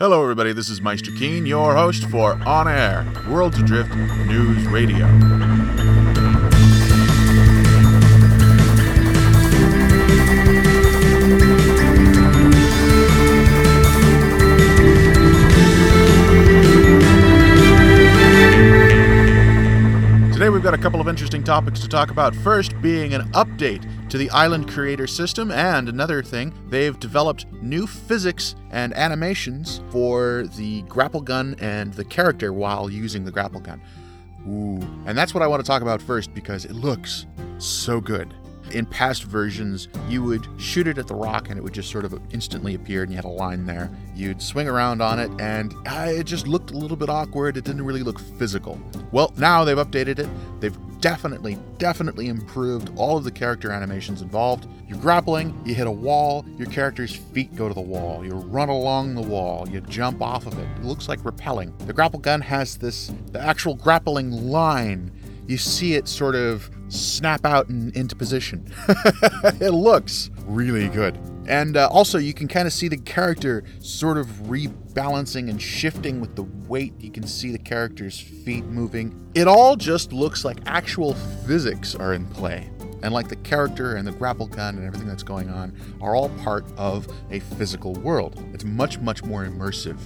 Hello, everybody. This is Meister Keen, your host for On Air Worlds Adrift News Radio. Today, we've got a couple of interesting topics to talk about. First, being an update to the Island Creator system, and another thing, they've developed new physics and animations for the grapple gun and the character while using the grapple gun. Ooh. And that's what I want to talk about first because it looks so good. In past versions, you would shoot it at the rock and it would just sort of instantly appear and you had a line there. You'd swing around on it and uh, it just looked a little bit awkward. It didn't really look physical. Well, now they've updated it. They've definitely, definitely improved all of the character animations involved. You're grappling, you hit a wall, your character's feet go to the wall, you run along the wall, you jump off of it. It looks like rappelling. The grapple gun has this, the actual grappling line. You see it sort of snap out and into position. it looks really good. And uh, also, you can kind of see the character sort of rebalancing and shifting with the weight. You can see the character's feet moving. It all just looks like actual physics are in play. And like the character and the grapple gun and everything that's going on are all part of a physical world. It's much, much more immersive.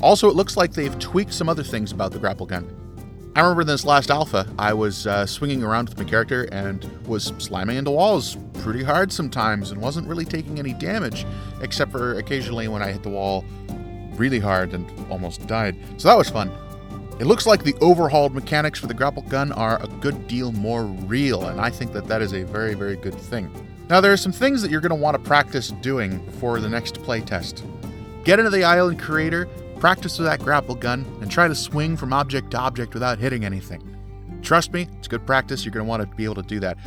Also, it looks like they've tweaked some other things about the grapple gun. I remember in this last alpha, I was uh, swinging around with my character and was slamming into walls pretty hard sometimes and wasn't really taking any damage, except for occasionally when I hit the wall really hard and almost died. So that was fun. It looks like the overhauled mechanics for the grapple gun are a good deal more real, and I think that that is a very, very good thing. Now, there are some things that you're going to want to practice doing before the next playtest. Get into the island creator, practice with that grapple gun, and try to swing from object to object without hitting anything. Trust me, it's good practice. You're going to want to be able to do that.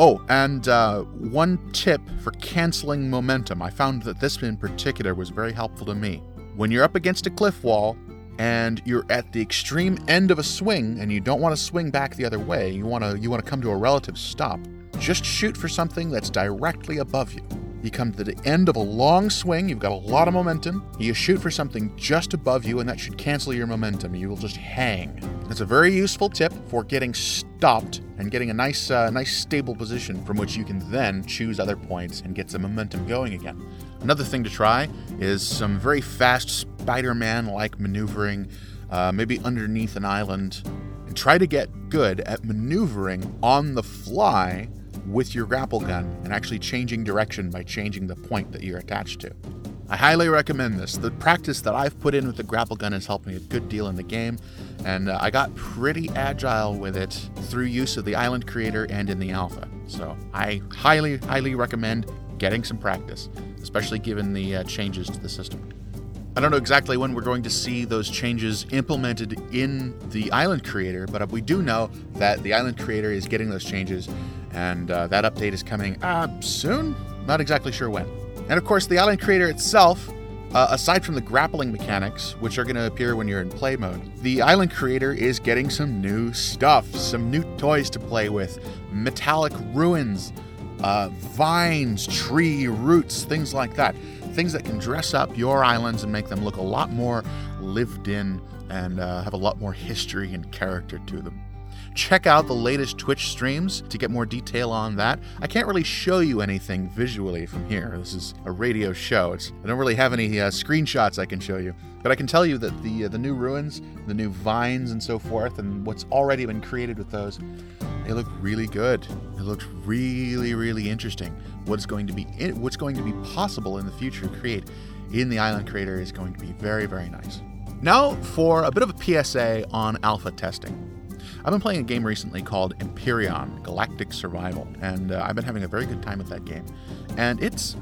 Oh, and uh, one tip for canceling momentum. I found that this in particular was very helpful to me. When you're up against a cliff wall and you're at the extreme end of a swing and you don't want to swing back the other way, you want to you want to come to a relative stop. Just shoot for something that's directly above you. You come to the end of a long swing, you've got a lot of momentum. You shoot for something just above you, and that should cancel your momentum. You will just hang. It's a very useful tip for getting stopped and getting a nice, uh, nice stable position from which you can then choose other points and get some momentum going again. Another thing to try is some very fast Spider Man like maneuvering, uh, maybe underneath an island, and try to get good at maneuvering on the fly with your grapple gun and actually changing direction by changing the point that you're attached to. I highly recommend this. The practice that I've put in with the grapple gun has helped me a good deal in the game, and uh, I got pretty agile with it through use of the Island Creator and in the alpha. So I highly, highly recommend getting some practice, especially given the uh, changes to the system. I don't know exactly when we're going to see those changes implemented in the Island Creator, but we do know that the Island Creator is getting those changes, and uh, that update is coming uh, soon. Not exactly sure when. And of course, the Island Creator itself, uh, aside from the grappling mechanics, which are going to appear when you're in play mode, the Island Creator is getting some new stuff, some new toys to play with, metallic ruins, uh, vines, tree roots, things like that things that can dress up your islands and make them look a lot more lived in and uh, have a lot more history and character to them. Check out the latest Twitch streams to get more detail on that. I can't really show you anything visually from here. This is a radio show. It's, I don't really have any uh, screenshots I can show you, but I can tell you that the uh, the new ruins, the new vines, and so forth, and what's already been created with those, they look really good. It looks really, really interesting. What's going to be in, what's going to be possible in the future to create in the Island Creator is going to be very, very nice. Now for a bit of a PSA on alpha testing. I've been playing a game recently called Empyrion Galactic Survival, and uh, I've been having a very good time with that game. And it's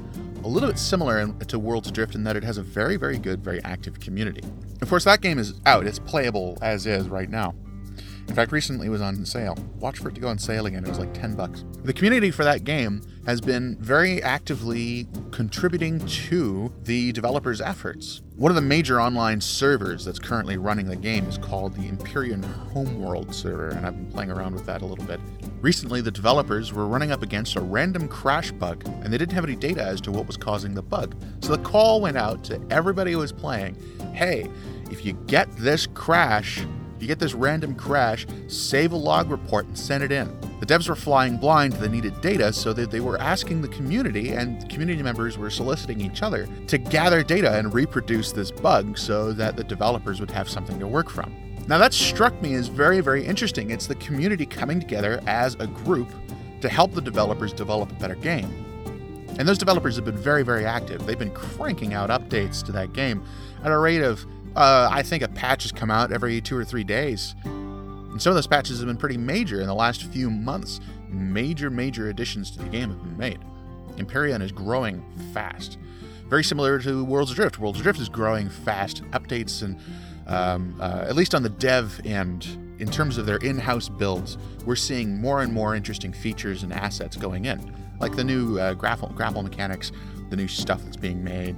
a little bit similar in, to Worlds Adrift in that it has a very, very good, very active community. Of course, that game is out, it's playable as is right now. In fact, recently it was on sale. Watch for it to go on sale again. It was like 10 bucks. The community for that game has been very actively contributing to the developers' efforts. One of the major online servers that's currently running the game is called the Empyrion Homeworld server, and I've been playing around with that a little bit. Recently, the developers were running up against a random crash bug, and they didn't have any data as to what was causing the bug. So the call went out to everybody who was playing hey, if you get this crash, you get this random crash, save a log report and send it in. The devs were flying blind to the needed data, so that they were asking the community, and community members were soliciting each other to gather data and reproduce this bug so that the developers would have something to work from. Now, that struck me as very, very interesting. It's the community coming together as a group to help the developers develop a better game. And those developers have been very, very active. They've been cranking out updates to that game at a rate of uh, I think a patch has come out every two or three days. And some of those patches have been pretty major in the last few months. Major, major additions to the game have been made. Empyrion is growing fast. Very similar to Worlds Adrift. Worlds Adrift is growing fast. Updates and um, uh, at least on the dev end, in terms of their in-house builds, we're seeing more and more interesting features and assets going in, like the new uh, grapple, grapple mechanics, the new stuff that's being made,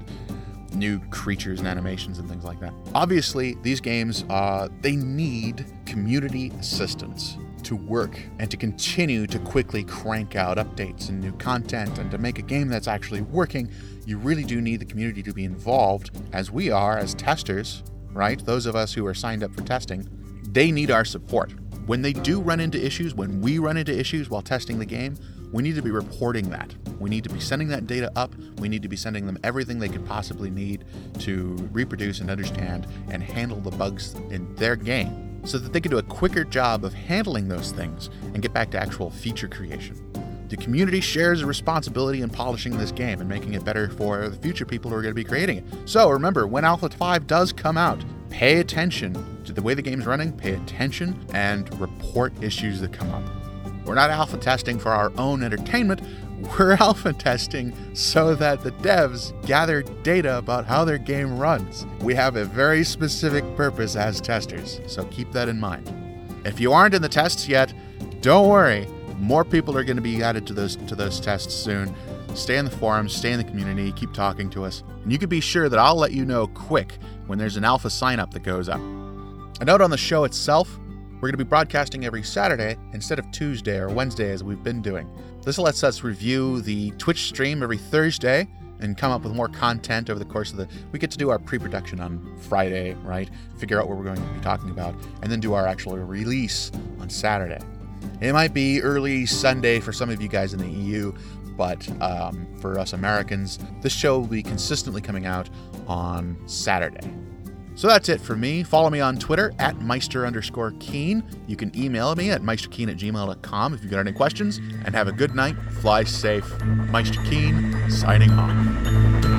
new creatures and animations and things like that. Obviously, these games uh, they need community assistance to work and to continue to quickly crank out updates and new content and to make a game that's actually working. You really do need the community to be involved, as we are as testers, right? Those of us who are signed up for testing, they need our support. When they do run into issues, when we run into issues while testing the game, we need to be reporting that. We need to be sending that data up. We need to be sending them everything they could possibly need to reproduce and understand and handle the bugs in their game so that they can do a quicker job of handling those things and get back to actual feature creation. The community shares a responsibility in polishing this game and making it better for the future people who are going to be creating it. So remember, when Alpha 5 does come out, pay attention to the way the game's running, pay attention, and report issues that come up. We're not alpha testing for our own entertainment. We're alpha testing so that the devs gather data about how their game runs. We have a very specific purpose as testers, so keep that in mind. If you aren't in the tests yet, don't worry. More people are going to be added to those to those tests soon. Stay in the forums, stay in the community, keep talking to us, and you can be sure that I'll let you know quick when there's an alpha sign up that goes up. A note on the show itself we're going to be broadcasting every Saturday instead of Tuesday or Wednesday as we've been doing. This lets us review the Twitch stream every Thursday and come up with more content over the course of the we get to do our pre-production on Friday, right? Figure out what we're going to be talking about and then do our actual release on Saturday. It might be early Sunday for some of you guys in the EU, but um, for us Americans, this show will be consistently coming out on Saturday. So that's it for me. Follow me on Twitter at Meister underscore Keen. You can email me at meisterkeen at gmail.com if you've got any questions. And have a good night. Fly safe. Meister Keen, signing off.